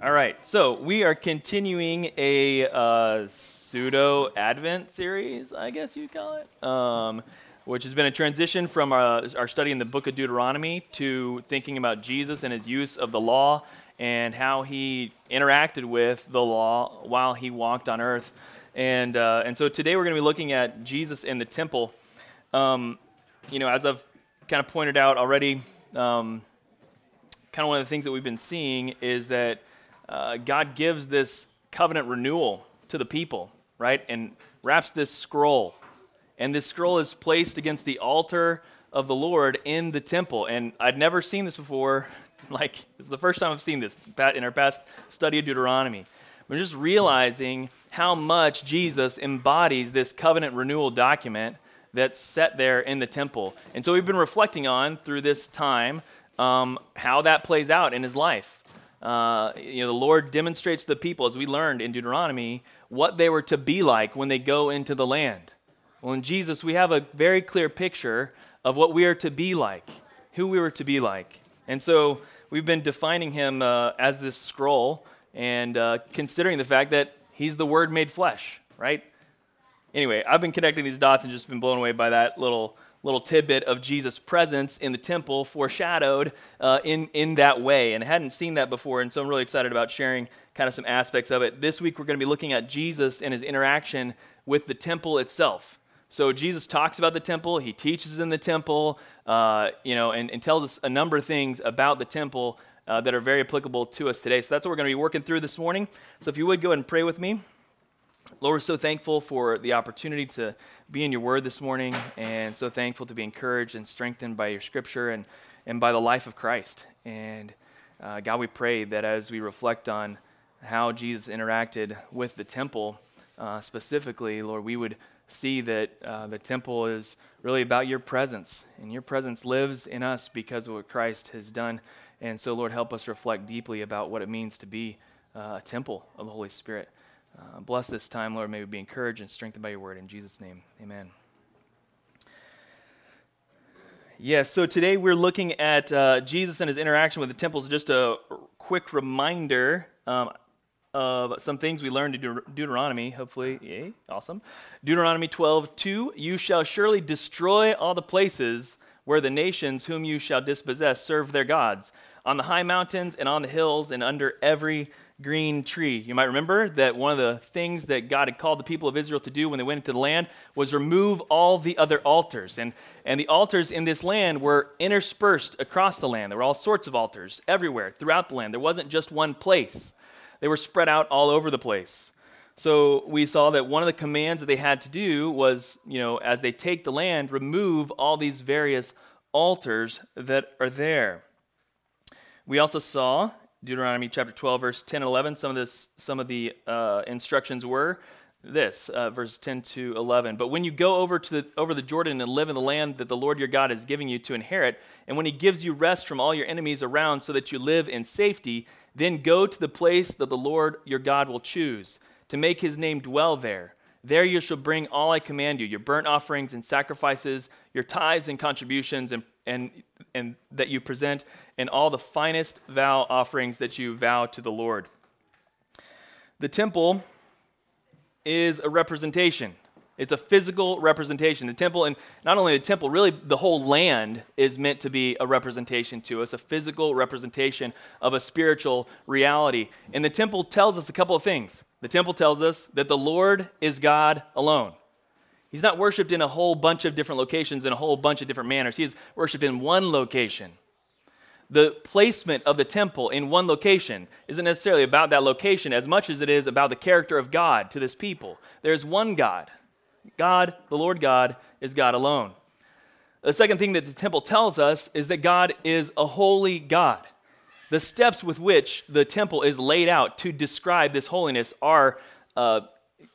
All right, so we are continuing a uh, pseudo Advent series, I guess you'd call it, um, which has been a transition from our, our study in the book of Deuteronomy to thinking about Jesus and his use of the law and how he interacted with the law while he walked on earth. And, uh, and so today we're going to be looking at Jesus in the temple. Um, you know, as I've kind of pointed out already, um, kind of one of the things that we've been seeing is that uh, God gives this covenant renewal to the people, right? And wraps this scroll. And this scroll is placed against the altar of the Lord in the temple. And I'd never seen this before. Like, it's the first time I've seen this in our past study of Deuteronomy. We're just realizing how much Jesus embodies this covenant renewal document that's set there in the temple. And so we've been reflecting on through this time um, how that plays out in his life uh, you know, the Lord demonstrates to the people, as we learned in Deuteronomy, what they were to be like when they go into the land. Well, in Jesus, we have a very clear picture of what we are to be like, who we were to be like. And so we've been defining him uh, as this scroll and uh, considering the fact that he's the Word made flesh, right? Anyway, I've been connecting these dots and just been blown away by that little little tidbit of Jesus' presence in the temple foreshadowed uh, in, in that way. And I hadn't seen that before, and so I'm really excited about sharing kind of some aspects of it. This week, we're going to be looking at Jesus and his interaction with the temple itself. So Jesus talks about the temple, he teaches in the temple, uh, you know, and, and, tells us a number of things about the temple uh, that are very applicable to us today. So that's what we're going to be working through this morning. So if you would go ahead and pray with me. Lord, we're so thankful for the opportunity to be in your word this morning, and so thankful to be encouraged and strengthened by your scripture and, and by the life of Christ. And uh, God, we pray that as we reflect on how Jesus interacted with the temple uh, specifically, Lord, we would see that uh, the temple is really about your presence, and your presence lives in us because of what Christ has done. And so, Lord, help us reflect deeply about what it means to be uh, a temple of the Holy Spirit. Uh, bless this time, Lord. May we be encouraged and strengthened by your word. In Jesus' name, amen. Yes, so today we're looking at uh, Jesus and his interaction with the temple. So just a quick reminder um, of some things we learned in Deut- Deuteronomy. Hopefully, yay, awesome. Deuteronomy 12, 2. You shall surely destroy all the places where the nations whom you shall dispossess serve their gods, on the high mountains and on the hills and under every green tree. You might remember that one of the things that God had called the people of Israel to do when they went into the land was remove all the other altars. And, and the altars in this land were interspersed across the land. There were all sorts of altars everywhere throughout the land. There wasn't just one place, they were spread out all over the place. So we saw that one of the commands that they had to do was, you know, as they take the land, remove all these various altars that are there. We also saw Deuteronomy chapter 12, verse 10 and 11, some of, this, some of the uh, instructions were this, uh, verses 10 to 11. But when you go over, to the, over the Jordan and live in the land that the Lord your God is giving you to inherit, and when he gives you rest from all your enemies around so that you live in safety, then go to the place that the Lord your God will choose to make his name dwell there. There you shall bring all I command you your burnt offerings and sacrifices, your tithes and contributions, and, and, and that you present, and all the finest vow offerings that you vow to the Lord. The temple is a representation. It's a physical representation. The temple, and not only the temple, really the whole land is meant to be a representation to us, a physical representation of a spiritual reality. And the temple tells us a couple of things. The temple tells us that the Lord is God alone. He's not worshiped in a whole bunch of different locations in a whole bunch of different manners. He is worshiped in one location. The placement of the temple in one location isn't necessarily about that location as much as it is about the character of God to this people. There's one God. God, the Lord God, is God alone. The second thing that the temple tells us is that God is a holy God. The steps with which the temple is laid out to describe this holiness are uh,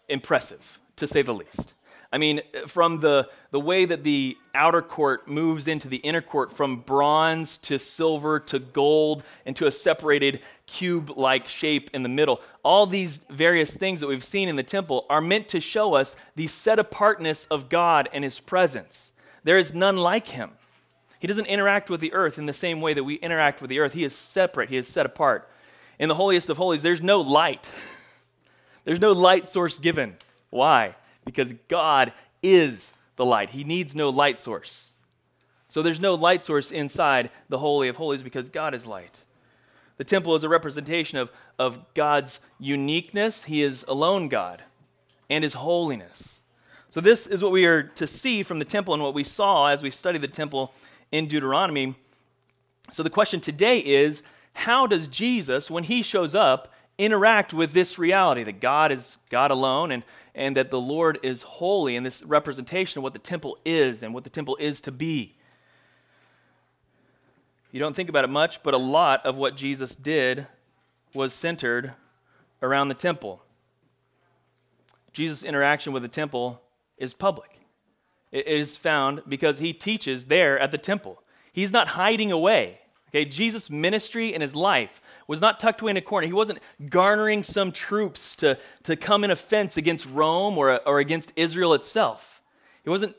impressive, to say the least. I mean, from the, the way that the outer court moves into the inner court from bronze to silver to gold and to a separated cube like shape in the middle, all these various things that we've seen in the temple are meant to show us the set apartness of God and his presence. There is none like him. He doesn't interact with the earth in the same way that we interact with the earth. He is separate, he is set apart. In the holiest of holies, there's no light. there's no light source given. Why? Because God is the light. He needs no light source. So there's no light source inside the Holy of Holies because God is light. The temple is a representation of, of God's uniqueness. He is alone God and his holiness. So, this is what we are to see from the temple and what we saw as we studied the temple in Deuteronomy. So, the question today is how does Jesus, when he shows up, interact with this reality that God is God alone and, and that the Lord is holy, and this representation of what the temple is and what the temple is to be? You don't think about it much, but a lot of what Jesus did was centered around the temple. Jesus' interaction with the temple is public. It is found because he teaches there at the temple. He's not hiding away. Okay, Jesus' ministry and his life was not tucked away in a corner. He wasn't garnering some troops to, to come in offense against Rome or, or against Israel itself. He wasn't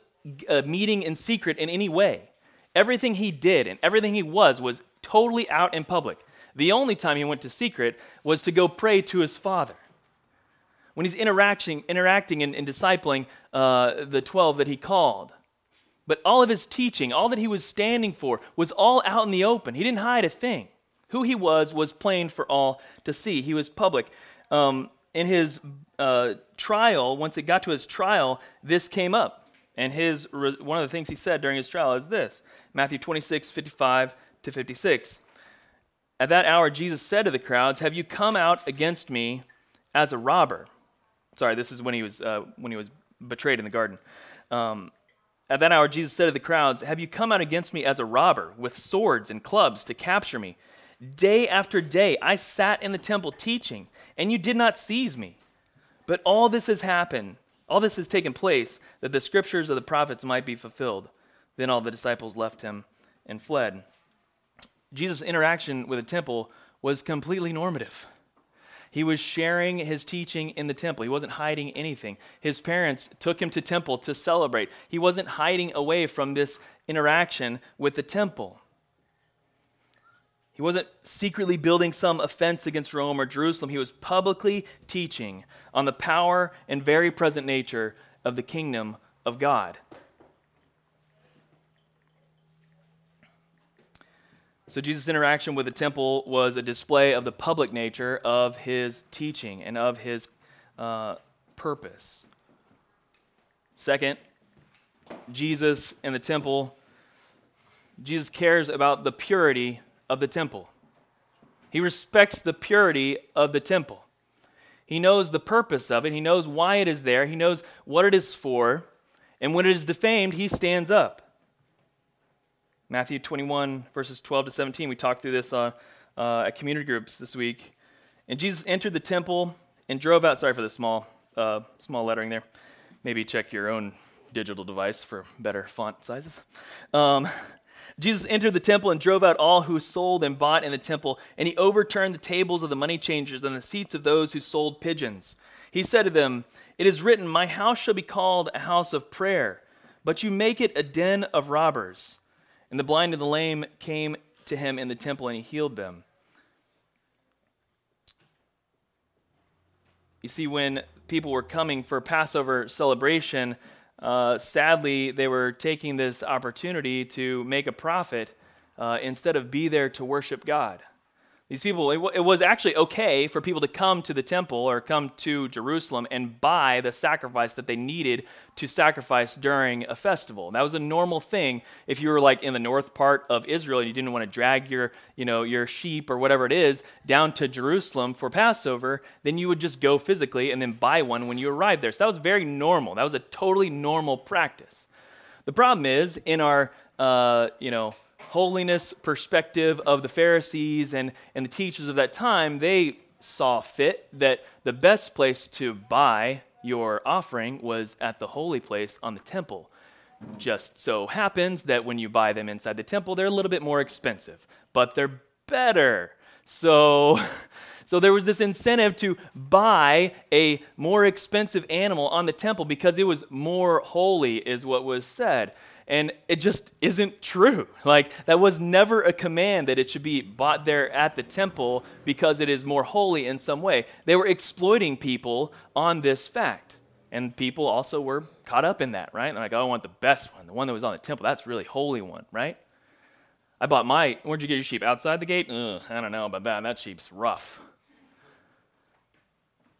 uh, meeting in secret in any way. Everything he did and everything he was was totally out in public. The only time he went to secret was to go pray to his father. When he's interacting, interacting and, and discipling uh, the 12 that he called. But all of his teaching, all that he was standing for, was all out in the open. He didn't hide a thing. Who he was was plain for all to see. He was public. Um, in his uh, trial, once it got to his trial, this came up. And his, one of the things he said during his trial is this Matthew 26, 55 to 56. At that hour, Jesus said to the crowds, Have you come out against me as a robber? Sorry, this is when he was, uh, when he was betrayed in the garden. Um, at that hour, Jesus said to the crowds, Have you come out against me as a robber, with swords and clubs to capture me? Day after day, I sat in the temple teaching, and you did not seize me. But all this has happened all this has taken place that the scriptures of the prophets might be fulfilled. Then all the disciples left him and fled. Jesus' interaction with the temple was completely normative. He was sharing his teaching in the temple. He wasn't hiding anything. His parents took him to temple to celebrate. He wasn't hiding away from this interaction with the temple. He wasn't secretly building some offense against Rome or Jerusalem. He was publicly teaching on the power and very present nature of the kingdom of God. So, Jesus' interaction with the temple was a display of the public nature of his teaching and of his uh, purpose. Second, Jesus and the temple, Jesus cares about the purity of the temple. He respects the purity of the temple. He knows the purpose of it. He knows why it is there. He knows what it is for. And when it is defamed, he stands up. Matthew 21, verses 12 to 17. We talked through this uh, uh, at community groups this week. And Jesus entered the temple and drove out. Sorry for the small, uh, small lettering there. Maybe check your own digital device for better font sizes. Um, Jesus entered the temple and drove out all who sold and bought in the temple, and he overturned the tables of the money changers and the seats of those who sold pigeons. He said to them, It is written, My house shall be called a house of prayer, but you make it a den of robbers. And the blind and the lame came to him in the temple, and he healed them. You see, when people were coming for Passover celebration, uh, sadly, they were taking this opportunity to make a profit uh, instead of be there to worship God. These people, it, was actually okay for people to come to the temple or come to Jerusalem and buy the sacrifice that they needed to sacrifice during a festival. That was a normal thing if you were like in the north part of Israel and you didn't want to drag your, you know, your sheep or whatever it is down to Jerusalem for Passover, then you would just go physically and then buy one when you arrived there. So that was very normal. That was a totally normal practice. The problem is in our, uh, you know, holiness perspective of the Pharisees and, and the teachers of that time, they saw fit that the best place to buy your offering was at the holy place on the temple. Just so happens that when you buy them inside the temple, they're a little bit more expensive, but they're better. So, so there was this incentive to buy a more expensive animal on the temple because it was more holy, is what was said. And it just isn't true. Like, that was never a command that it should be bought there at the temple because it is more holy in some way. They were exploiting people on this fact. And people also were caught up in that, right? They're like, oh, I want the best one, the one that was on the temple. That's really holy one, right? I bought my, where'd you get your sheep? Outside the gate? Ugh, I don't know about that. That sheep's rough.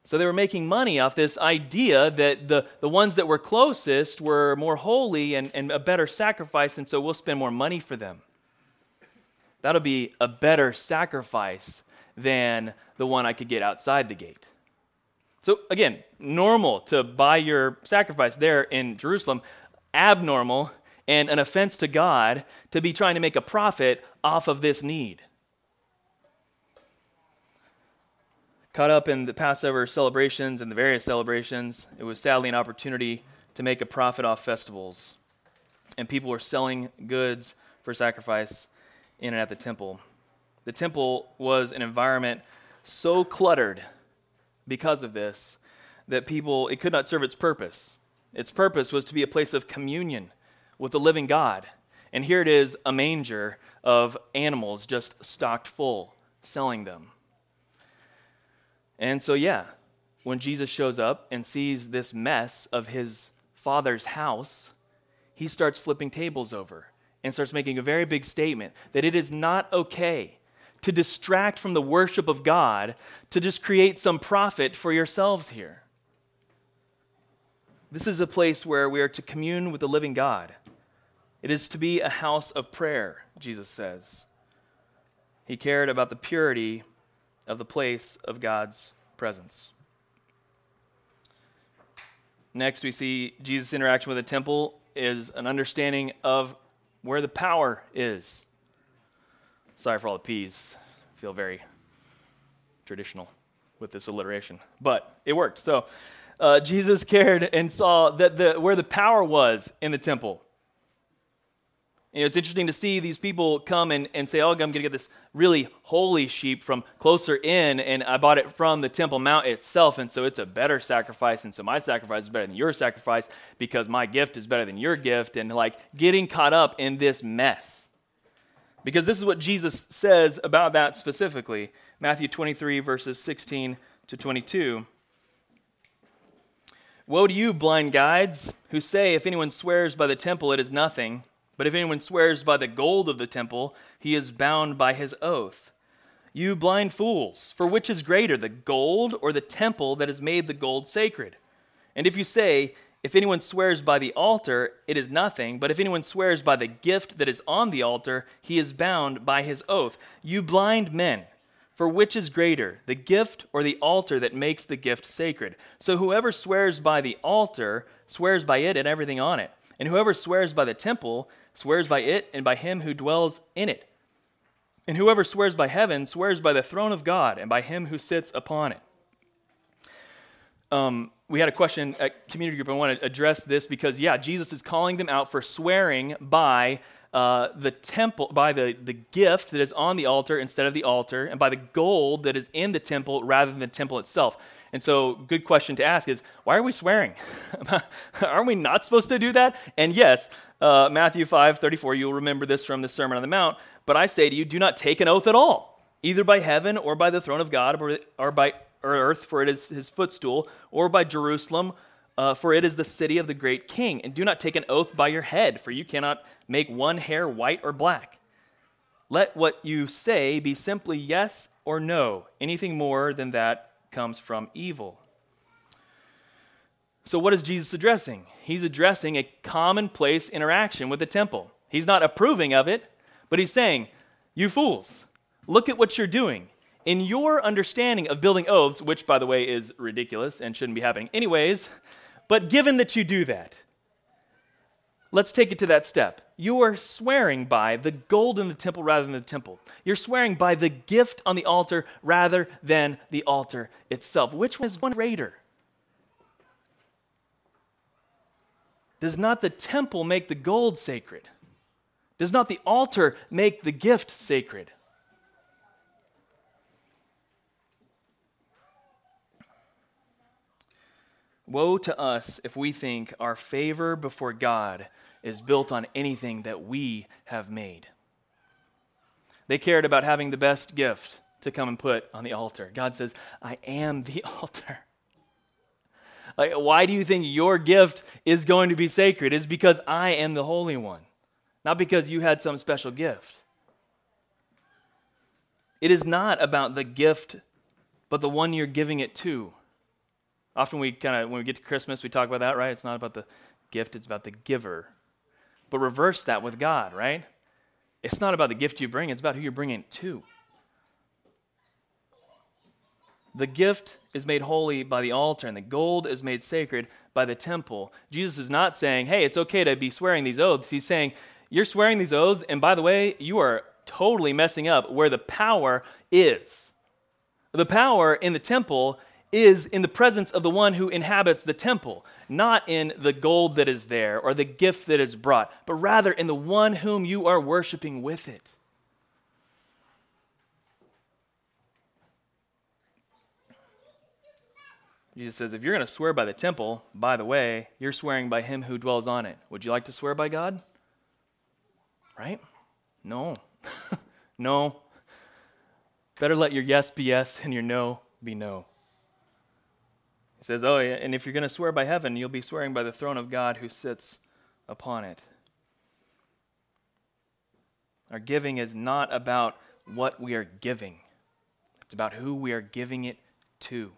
So they were making money off this idea that the, the ones that were closest were more holy and, and a better sacrifice, and so we'll spend more money for them. That'll be a better sacrifice than the one I could get outside the gate. So, again, normal to buy your sacrifice there in Jerusalem, abnormal and an offense to God to be trying to make a profit off of this need. Caught up in the Passover celebrations and the various celebrations, it was sadly an opportunity to make a profit off festivals. And people were selling goods for sacrifice in and at the temple. The temple was an environment so cluttered because of this that people, it could not serve its purpose. Its purpose was to be a place of communion with the living God. And here it is a manger of animals just stocked full, selling them. And so, yeah, when Jesus shows up and sees this mess of his father's house, he starts flipping tables over and starts making a very big statement that it is not okay to distract from the worship of God to just create some profit for yourselves here. This is a place where we are to commune with the living God. It is to be a house of prayer, Jesus says. He cared about the purity of the place of God's presence. Next, we see Jesus' interaction with the temple is an understanding of where the power is. Sorry for all the P's. I feel very traditional with this alliteration, but it worked. So, uh, Jesus cared and saw that the, where the power was in the temple. You know, it's interesting to see these people come and, and say, Oh, I'm going to get this really holy sheep from closer in, and I bought it from the Temple Mount itself, and so it's a better sacrifice, and so my sacrifice is better than your sacrifice because my gift is better than your gift, and like getting caught up in this mess. Because this is what Jesus says about that specifically Matthew 23, verses 16 to 22. Woe to you, blind guides, who say, If anyone swears by the temple, it is nothing but if anyone swears by the gold of the temple, he is bound by his oath. You blind fools, for which is greater, the gold or the temple that has made the gold sacred? And if you say, if anyone swears by the altar, it is nothing, but if anyone swears by the gift that is on the altar, he is bound by his oath. You blind men, for which is greater, the gift or the altar that makes the gift sacred? So whoever swears by the altar swears by it and everything on it. And whoever swears by the temple swears by it and by him who dwells in it. And whoever swears by heaven swears by the throne of God and by him who sits upon it. Um, we had a question at community group. I want to address this because, yeah, Jesus is calling them out for swearing by uh, the temple, by the, the gift that is on the altar instead of the altar, and by the gold that is in the temple rather than the temple itself. And so, good question to ask is why are we swearing? Aren't we not supposed to do that? And yes, uh, Matthew 5 34, you'll remember this from the Sermon on the Mount. But I say to you, do not take an oath at all, either by heaven or by the throne of God or, by earth, for it is his footstool, or by Jerusalem, uh, for it is the city of the great king. And do not take an oath by your head, for you cannot make one hair white or black. Let what you say be simply yes or no. Anything more than that comes from evil. So, what is Jesus addressing? He's addressing a commonplace interaction with the temple. He's not approving of it, but he's saying, You fools, look at what you're doing. In your understanding of building oaths, which, by the way, is ridiculous and shouldn't be happening anyways, but given that you do that, let's take it to that step. You are swearing by the gold in the temple rather than the temple. You're swearing by the gift on the altar rather than the altar itself. Which one is one greater? Does not the temple make the gold sacred? Does not the altar make the gift sacred? Woe to us if we think our favor before God is built on anything that we have made. They cared about having the best gift to come and put on the altar. God says, I am the altar. Like, why do you think your gift is going to be sacred? It's because I am the Holy One, not because you had some special gift. It is not about the gift, but the one you're giving it to. Often we kind of, when we get to Christmas, we talk about that, right? It's not about the gift, it's about the giver. But reverse that with God, right? It's not about the gift you bring, it's about who you're bringing it to. The gift is made holy by the altar, and the gold is made sacred by the temple. Jesus is not saying, hey, it's okay to be swearing these oaths. He's saying, you're swearing these oaths, and by the way, you are totally messing up where the power is. The power in the temple is in the presence of the one who inhabits the temple, not in the gold that is there or the gift that is brought, but rather in the one whom you are worshiping with it. Jesus says, if you're going to swear by the temple, by the way, you're swearing by him who dwells on it. Would you like to swear by God? Right? No. no. Better let your yes be yes and your no be no. He says, Oh, yeah, and if you're going to swear by heaven, you'll be swearing by the throne of God who sits upon it. Our giving is not about what we are giving, it's about who we are giving it to.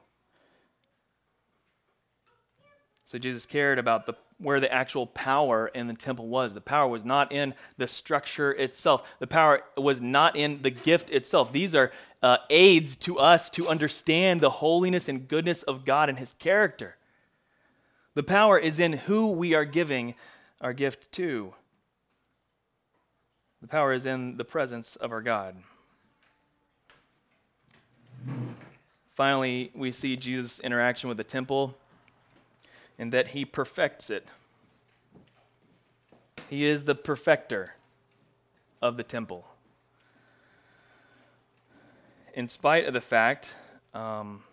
So Jesus cared about the, where the actual power in the temple was. The power was not in the structure itself. The power was not in the gift itself. These are uh, aids to us to understand the holiness and goodness of God and His character. The power is in who we are giving our gift to. The power is in the presence of our God. Finally, we see Jesus' interaction with the temple and that he perfects it. He is the perfecter of the temple. In spite of the fact um,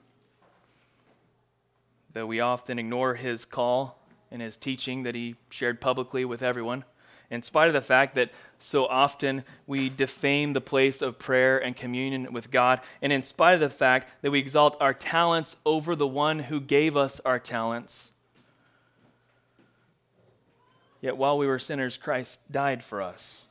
that we often ignore his call and his teaching that he shared publicly with everyone, in spite of the fact that so often we defame the place of prayer and communion with God, and in spite of the fact that we exalt our talents over the one who gave us our talents, Yet while we were sinners, Christ died for us.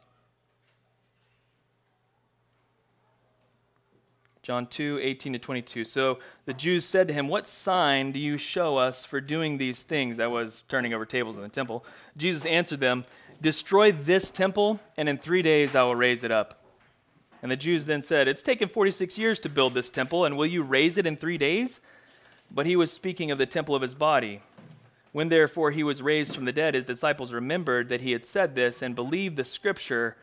John 2, 18 to 22. So the Jews said to him, What sign do you show us for doing these things? That was turning over tables in the temple. Jesus answered them, Destroy this temple, and in three days I will raise it up. And the Jews then said, It's taken 46 years to build this temple, and will you raise it in three days? But he was speaking of the temple of his body. When therefore he was raised from the dead, his disciples remembered that he had said this and believed the scripture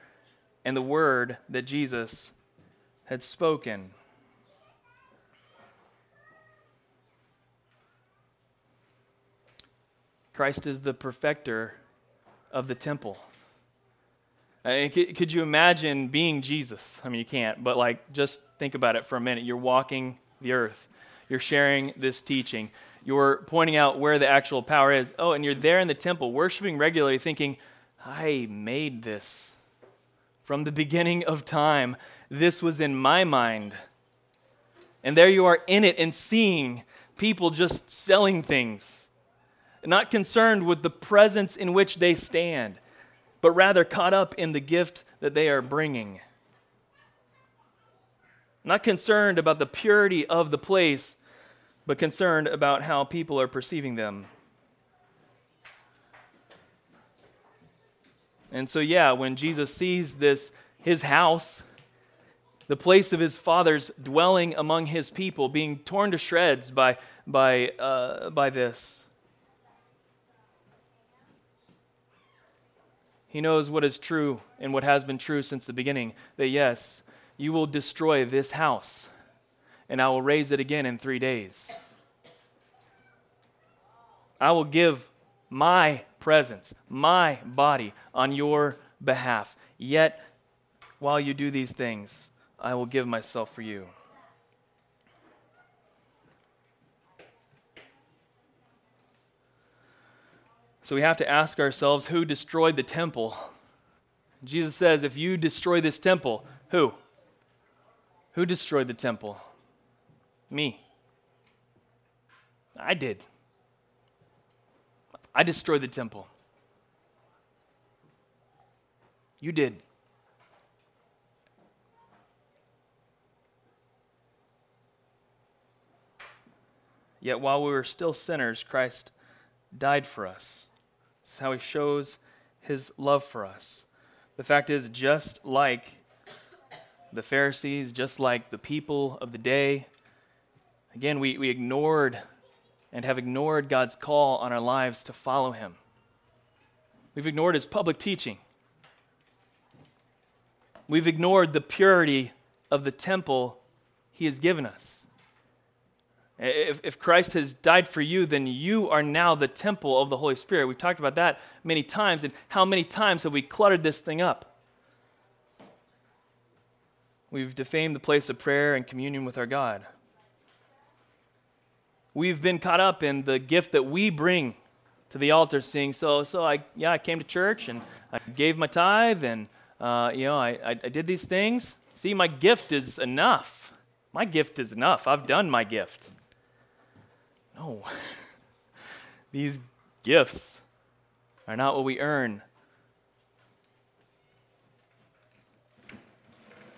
and the word that Jesus had spoken. Christ is the perfecter of the temple. I mean, could, could you imagine being Jesus? I mean, you can't, but like, just think about it for a minute. You're walking the earth, you're sharing this teaching you're pointing out where the actual power is. Oh, and you're there in the temple, worshiping regularly, thinking, I made this. From the beginning of time, this was in my mind. And there you are in it and seeing people just selling things, not concerned with the presence in which they stand, but rather caught up in the gift that they are bringing. Not concerned about the purity of the place, but concerned about how people are perceiving them. And so, yeah, when Jesus sees this, his house, the place of his father's dwelling among his people, being torn to shreds by, by, uh, by this, he knows what is true and what has been true since the beginning that yes, you will destroy this house and I will raise it again in three days. I will give my presence, my body on your behalf. Yet, while you do these things, I will give myself for you. So we have to ask ourselves who destroyed the temple? Jesus says, if you destroy this temple, who? Who destroyed the temple? Me. I did. I destroyed the temple. You did. Yet while we were still sinners, Christ died for us. This is how he shows his love for us. The fact is, just like the Pharisees, just like the people of the day, again, we, we ignored and have ignored God's call on our lives to follow him. We've ignored his public teaching. We've ignored the purity of the temple he has given us. If, if Christ has died for you, then you are now the temple of the Holy Spirit. We've talked about that many times, and how many times have we cluttered this thing up? We've defamed the place of prayer and communion with our God. We've been caught up in the gift that we bring to the altar, saying, "So, so I, yeah, I came to church and I gave my tithe, and uh, you know, I, I, I did these things. See, my gift is enough. My gift is enough. I've done my gift." No. These gifts are not what we earn.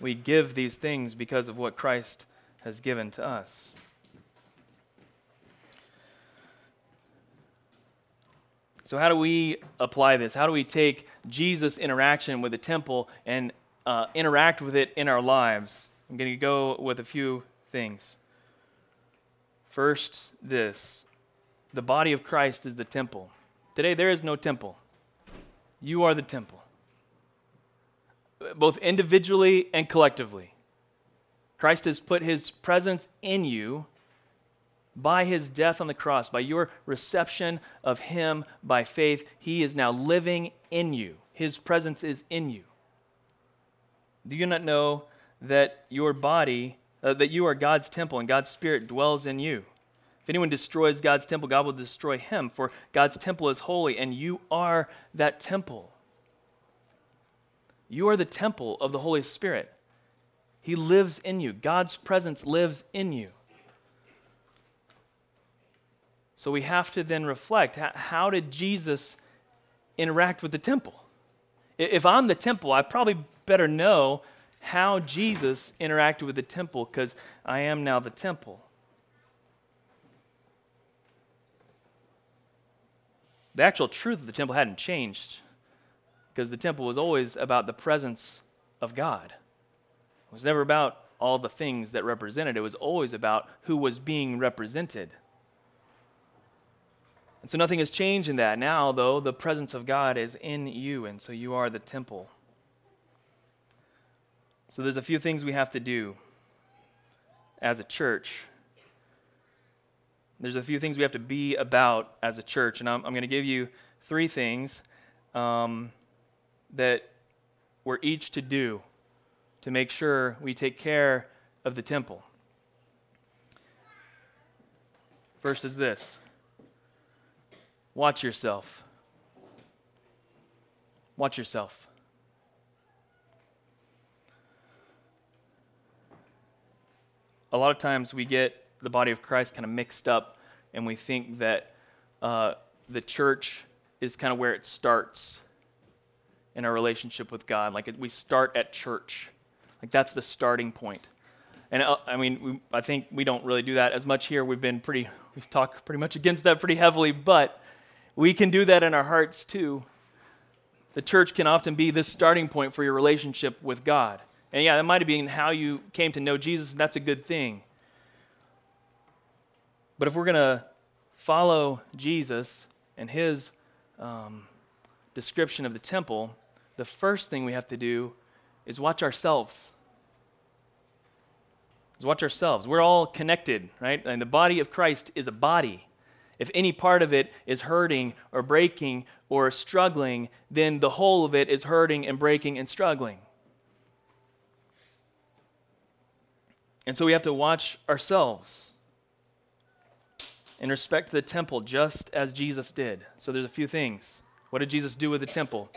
We give these things because of what Christ has given to us. So, how do we apply this? How do we take Jesus' interaction with the temple and uh, interact with it in our lives? I'm going to go with a few things. First, this the body of Christ is the temple. Today, there is no temple. You are the temple, both individually and collectively. Christ has put his presence in you by his death on the cross, by your reception of him by faith. He is now living in you, his presence is in you. Do you not know that your body uh, that you are God's temple and God's Spirit dwells in you. If anyone destroys God's temple, God will destroy him, for God's temple is holy, and you are that temple. You are the temple of the Holy Spirit. He lives in you, God's presence lives in you. So we have to then reflect how did Jesus interact with the temple? If I'm the temple, I probably better know how Jesus interacted with the temple because I am now the temple. The actual truth of the temple hadn't changed because the temple was always about the presence of God. It was never about all the things that represented, it, it was always about who was being represented. And so nothing has changed in that. Now, though, the presence of God is in you, and so you are the temple. So there's a few things we have to do as a church. There's a few things we have to be about as a church, and I'm, I'm going to give you three things um, that we're each to do to make sure we take care of the temple. First is this watch yourself. Watch yourself. a lot of times we get the body of Christ kind of mixed up and we think that uh, the church is kind of where it starts in our relationship with God. Like we start at church, like that's the starting point. And uh, I mean, we, I think we don't really do that as much here. We've been pretty, we talk pretty much against that pretty heavily, but we can do that in our hearts too. The church can often be this starting point for your relationship with God. And yeah, that might have been how you came to know Jesus, and that's a good thing. But if we're going to follow Jesus and his um, description of the temple, the first thing we have to do is watch ourselves. Is watch ourselves. We're all connected, right? And the body of Christ is a body. If any part of it is hurting or breaking or struggling, then the whole of it is hurting and breaking and struggling. And so we have to watch ourselves. and respect the temple, just as Jesus did. So there's a few things. What did Jesus do with the temple?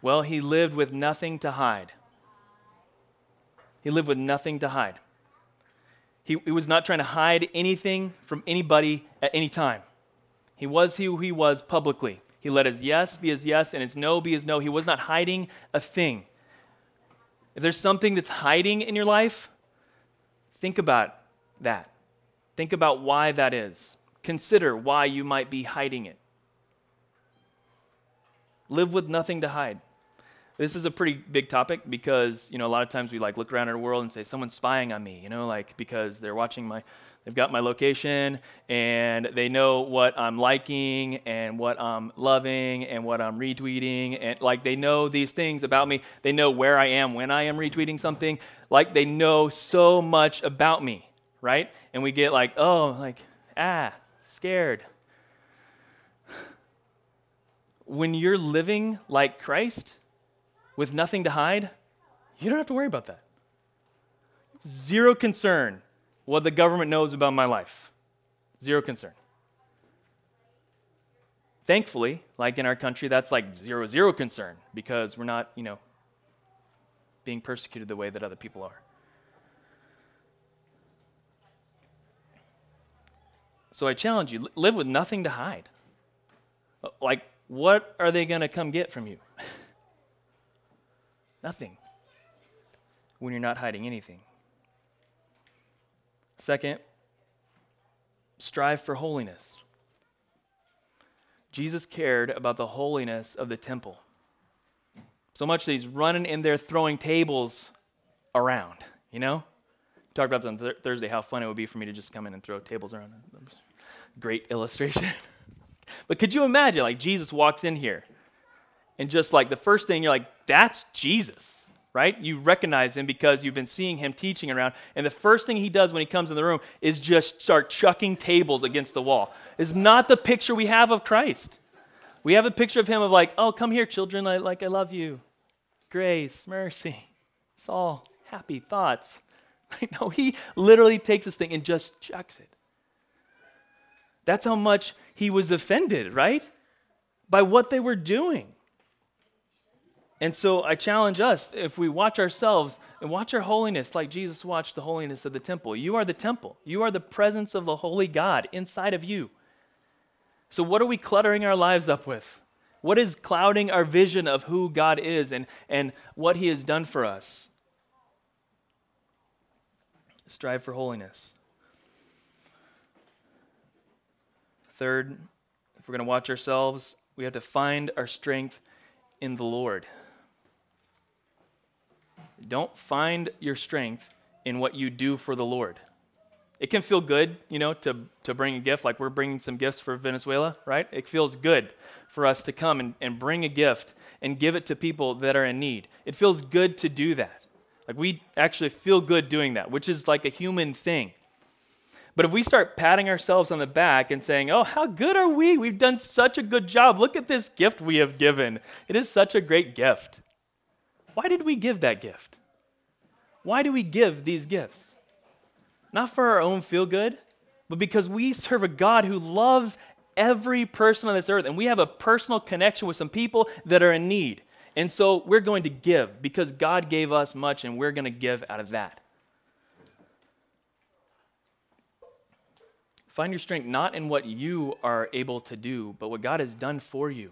Well, he lived with nothing to hide. He lived with nothing to hide. He, he was not trying to hide anything from anybody at any time. He was who he was publicly. He let his yes be his yes and his no be his no. He was not hiding a thing. If there's something that's hiding in your life, think about that. Think about why that is. Consider why you might be hiding it. Live with nothing to hide. This is a pretty big topic because, you know, a lot of times we like look around our world and say someone's spying on me, you know, like because they're watching my they've got my location and they know what I'm liking and what I'm loving and what I'm retweeting and like they know these things about me. They know where I am when I am retweeting something. Like they know so much about me, right? And we get like, "Oh, like ah, scared." When you're living like Christ, with nothing to hide, you don't have to worry about that. Zero concern what the government knows about my life. Zero concern. Thankfully, like in our country, that's like zero, zero concern because we're not, you know, being persecuted the way that other people are. So I challenge you live with nothing to hide. Uh, like, what are they going to come get from you? Nothing. When you're not hiding anything. Second, strive for holiness. Jesus cared about the holiness of the temple. So much that he's running in there throwing tables around, you know? Talked about on th- Thursday how fun it would be for me to just come in and throw tables around. Great illustration. but could you imagine, like, Jesus walks in here and just like the first thing you're like, that's Jesus, right? You recognize him because you've been seeing him teaching around. And the first thing he does when he comes in the room is just start chucking tables against the wall. Is not the picture we have of Christ. We have a picture of him of like, oh, come here, children, I, like I love you. Grace, mercy. It's all happy thoughts. no, he literally takes this thing and just chucks it. That's how much he was offended, right? By what they were doing. And so I challenge us if we watch ourselves and watch our holiness like Jesus watched the holiness of the temple. You are the temple, you are the presence of the holy God inside of you. So, what are we cluttering our lives up with? What is clouding our vision of who God is and, and what He has done for us? Strive for holiness. Third, if we're going to watch ourselves, we have to find our strength in the Lord. Don't find your strength in what you do for the Lord. It can feel good, you know, to, to bring a gift, like we're bringing some gifts for Venezuela, right? It feels good for us to come and, and bring a gift and give it to people that are in need. It feels good to do that. Like we actually feel good doing that, which is like a human thing. But if we start patting ourselves on the back and saying, oh, how good are we? We've done such a good job. Look at this gift we have given. It is such a great gift. Why did we give that gift? Why do we give these gifts? Not for our own feel good, but because we serve a God who loves every person on this earth, and we have a personal connection with some people that are in need. And so we're going to give because God gave us much, and we're going to give out of that. Find your strength not in what you are able to do, but what God has done for you.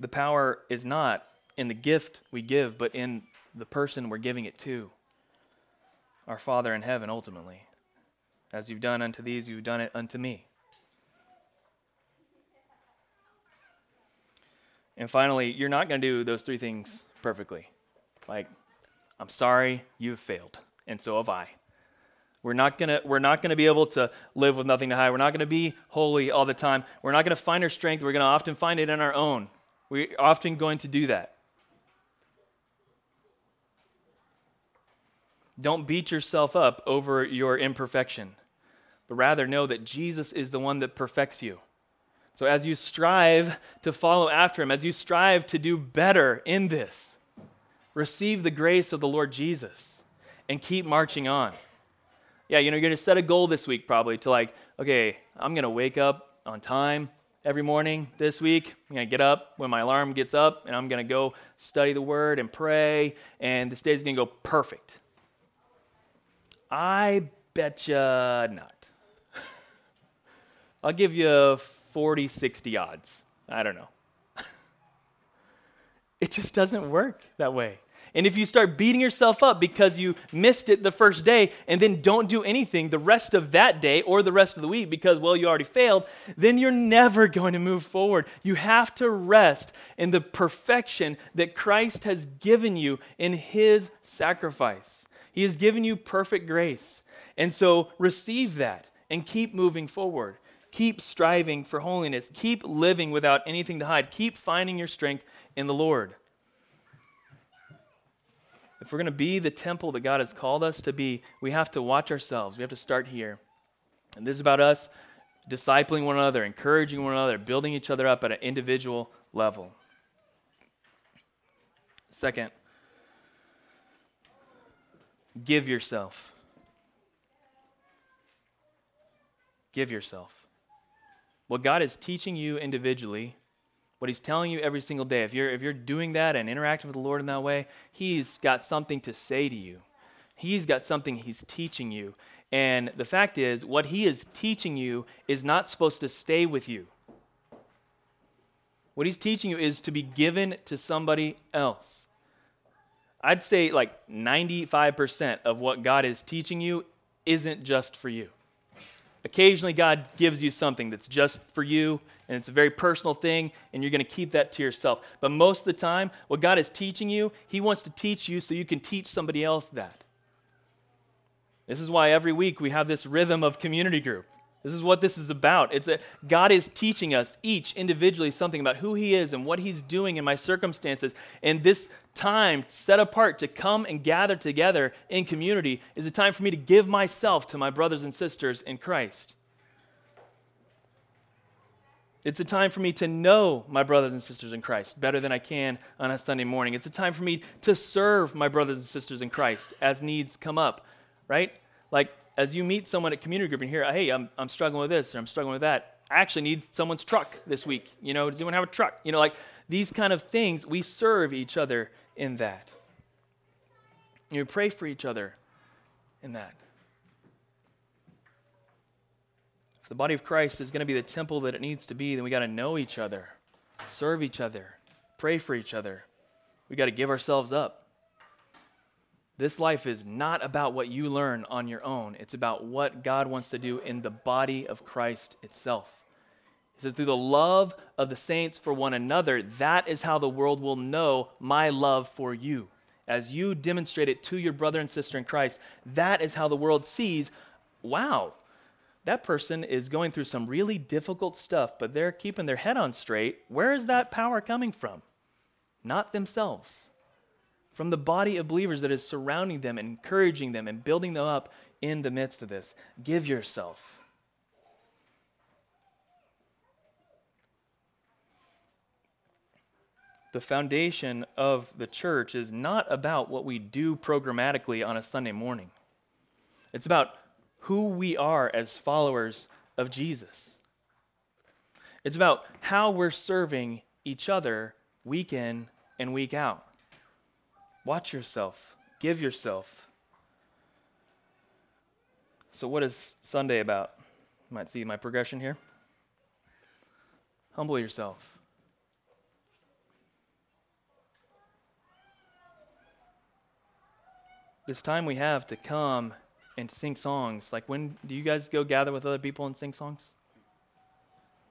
The power is not in the gift we give, but in the person we're giving it to. Our Father in heaven, ultimately. As you've done unto these, you've done it unto me. And finally, you're not going to do those three things perfectly. Like, I'm sorry, you've failed, and so have I. We're not gonna we're not gonna be able to live with nothing to hide. We're not gonna be holy all the time. We're not gonna find our strength. We're gonna often find it in our own. We're often going to do that. Don't beat yourself up over your imperfection, but rather know that Jesus is the one that perfects you. So, as you strive to follow after him, as you strive to do better in this, receive the grace of the Lord Jesus and keep marching on. Yeah, you know, you're going to set a goal this week probably to like, okay, I'm going to wake up on time every morning this week. I'm going to get up when my alarm gets up and I'm going to go study the word and pray, and this day's going to go perfect. I betcha not. I'll give you 40, 60 odds. I don't know. it just doesn't work that way. And if you start beating yourself up because you missed it the first day and then don't do anything the rest of that day or the rest of the week because, well, you already failed, then you're never going to move forward. You have to rest in the perfection that Christ has given you in his sacrifice. He has given you perfect grace. And so receive that and keep moving forward. Keep striving for holiness. Keep living without anything to hide. Keep finding your strength in the Lord. If we're going to be the temple that God has called us to be, we have to watch ourselves. We have to start here. And this is about us discipling one another, encouraging one another, building each other up at an individual level. Second, give yourself. Give yourself. What God is teaching you individually what he's telling you every single day. If you're, if you're doing that and interacting with the Lord in that way, he's got something to say to you. He's got something he's teaching you. And the fact is, what he is teaching you is not supposed to stay with you. What he's teaching you is to be given to somebody else. I'd say like 95% of what God is teaching you isn't just for you. Occasionally, God gives you something that's just for you, and it's a very personal thing, and you're going to keep that to yourself. But most of the time, what God is teaching you, He wants to teach you so you can teach somebody else that. This is why every week we have this rhythm of community group. This is what this is about. It's that God is teaching us each individually something about who He is and what He's doing in my circumstances. And this time set apart to come and gather together in community is a time for me to give myself to my brothers and sisters in Christ. It's a time for me to know my brothers and sisters in Christ better than I can on a Sunday morning. It's a time for me to serve my brothers and sisters in Christ as needs come up, right? Like as you meet someone at community group and hear, hey, I'm, I'm struggling with this or I'm struggling with that, I actually need someone's truck this week. You know, does anyone have a truck? You know, like these kind of things, we serve each other in that. You pray for each other in that. If the body of Christ is going to be the temple that it needs to be, then we got to know each other, serve each other, pray for each other. We got to give ourselves up. This life is not about what you learn on your own. It's about what God wants to do in the body of Christ itself. He says, through the love of the saints for one another, that is how the world will know my love for you. As you demonstrate it to your brother and sister in Christ, that is how the world sees, wow, that person is going through some really difficult stuff, but they're keeping their head on straight. Where is that power coming from? Not themselves from the body of believers that is surrounding them, encouraging them, and building them up in the midst of this. Give yourself. The foundation of the church is not about what we do programmatically on a Sunday morning. It's about who we are as followers of Jesus. It's about how we're serving each other week in and week out. Watch yourself, give yourself. So, what is Sunday about? You might see my progression here. Humble yourself. This time we have to come and sing songs. Like when do you guys go gather with other people and sing songs?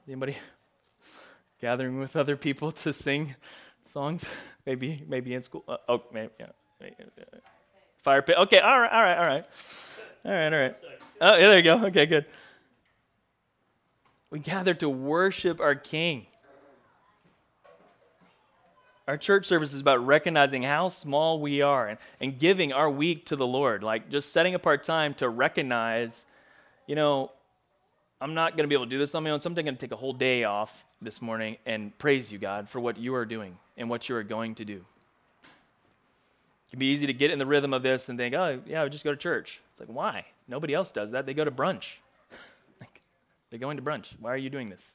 Anybody gathering with other people to sing songs? maybe, maybe in school. Uh, oh, maybe, yeah. Fire pit. Okay, all right, all right, all right. All right, all right. Oh, yeah, there you go. Okay, good. We gather to worship our King. Our church service is about recognizing how small we are and, and giving our week to the Lord. Like just setting apart time to recognize, you know, I'm not going to be able to do this on my own, so I'm going to take a whole day off this morning and praise you, God, for what you are doing and what you are going to do. It can be easy to get in the rhythm of this and think, oh, yeah, I would just go to church. It's like, why? Nobody else does that. They go to brunch. they're going to brunch. Why are you doing this?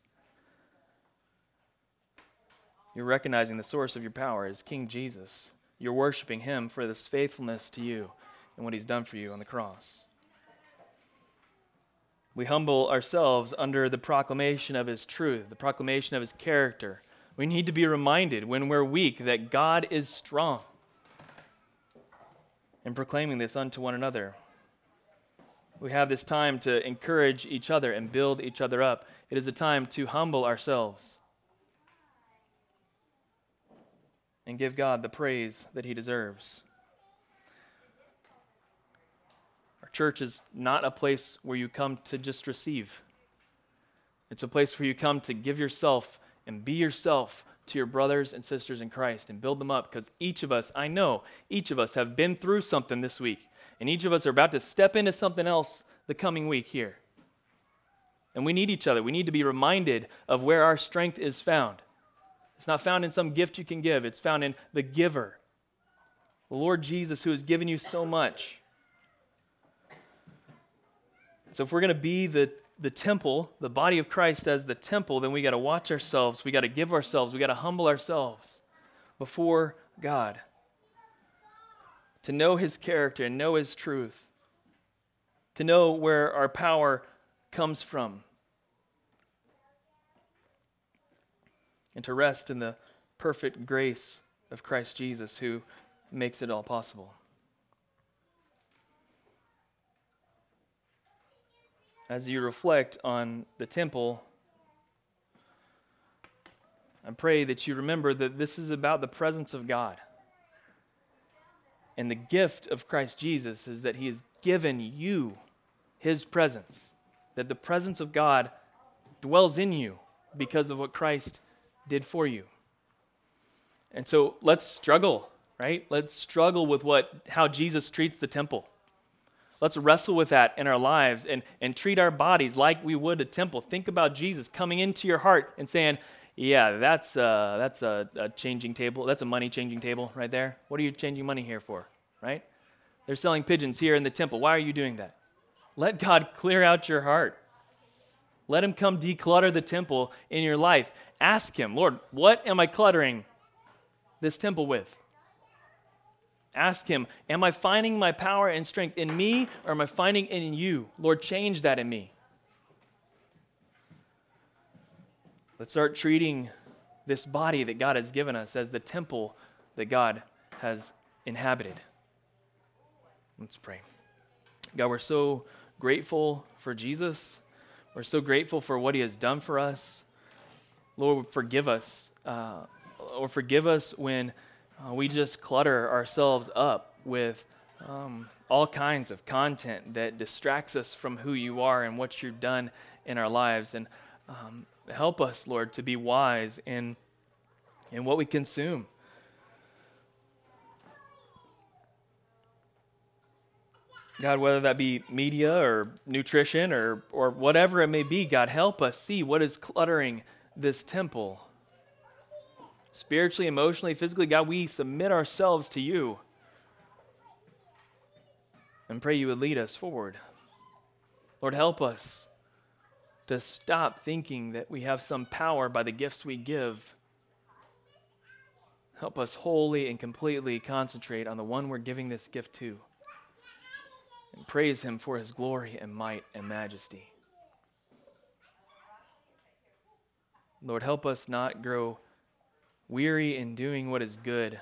You're recognizing the source of your power is King Jesus. You're worshiping him for this faithfulness to you and what he's done for you on the cross. We humble ourselves under the proclamation of his truth, the proclamation of his character. We need to be reminded when we're weak that God is strong and proclaiming this unto one another. We have this time to encourage each other and build each other up. It is a time to humble ourselves and give God the praise that He deserves. Our church is not a place where you come to just receive, it's a place where you come to give yourself and be yourself to your brothers and sisters in Christ and build them up because each of us, I know, each of us have been through something this week. And each of us are about to step into something else the coming week here. And we need each other. We need to be reminded of where our strength is found. It's not found in some gift you can give, it's found in the giver, the Lord Jesus, who has given you so much. So, if we're going to be the the temple, the body of Christ as the temple, then we got to watch ourselves. We got to give ourselves. We got to humble ourselves before God to know his character and know his truth, to know where our power comes from, and to rest in the perfect grace of Christ Jesus who makes it all possible. As you reflect on the temple, I pray that you remember that this is about the presence of God. And the gift of Christ Jesus is that He has given you His presence, that the presence of God dwells in you because of what Christ did for you. And so let's struggle, right? Let's struggle with what how Jesus treats the temple. Let's wrestle with that in our lives and, and treat our bodies like we would a temple. Think about Jesus coming into your heart and saying, Yeah, that's, a, that's a, a changing table. That's a money changing table right there. What are you changing money here for? Right? They're selling pigeons here in the temple. Why are you doing that? Let God clear out your heart. Let Him come declutter the temple in your life. Ask Him, Lord, what am I cluttering this temple with? Ask Him, Am I finding my power and strength in me or am I finding it in you? Lord, change that in me. Let's start treating this body that God has given us as the temple that God has inhabited. Let's pray. God, we're so grateful for Jesus. We're so grateful for what He has done for us. Lord, forgive us. Uh, or forgive us when uh, we just clutter ourselves up with um, all kinds of content that distracts us from who you are and what you've done in our lives. And um, help us, Lord, to be wise in, in what we consume. God, whether that be media or nutrition or, or whatever it may be, God, help us see what is cluttering this temple spiritually, emotionally, physically, God, we submit ourselves to you and pray you would lead us forward. Lord, help us to stop thinking that we have some power by the gifts we give. Help us wholly and completely concentrate on the one we're giving this gift to and praise him for his glory and might and majesty. Lord, help us not grow weary in doing what is good.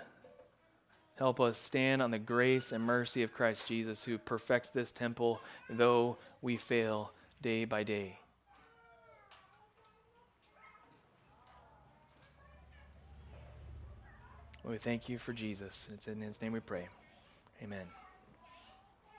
Help us stand on the grace and mercy of Christ Jesus, who perfects this temple, though we fail day by day. We thank you for Jesus. And it's in his name we pray. Amen.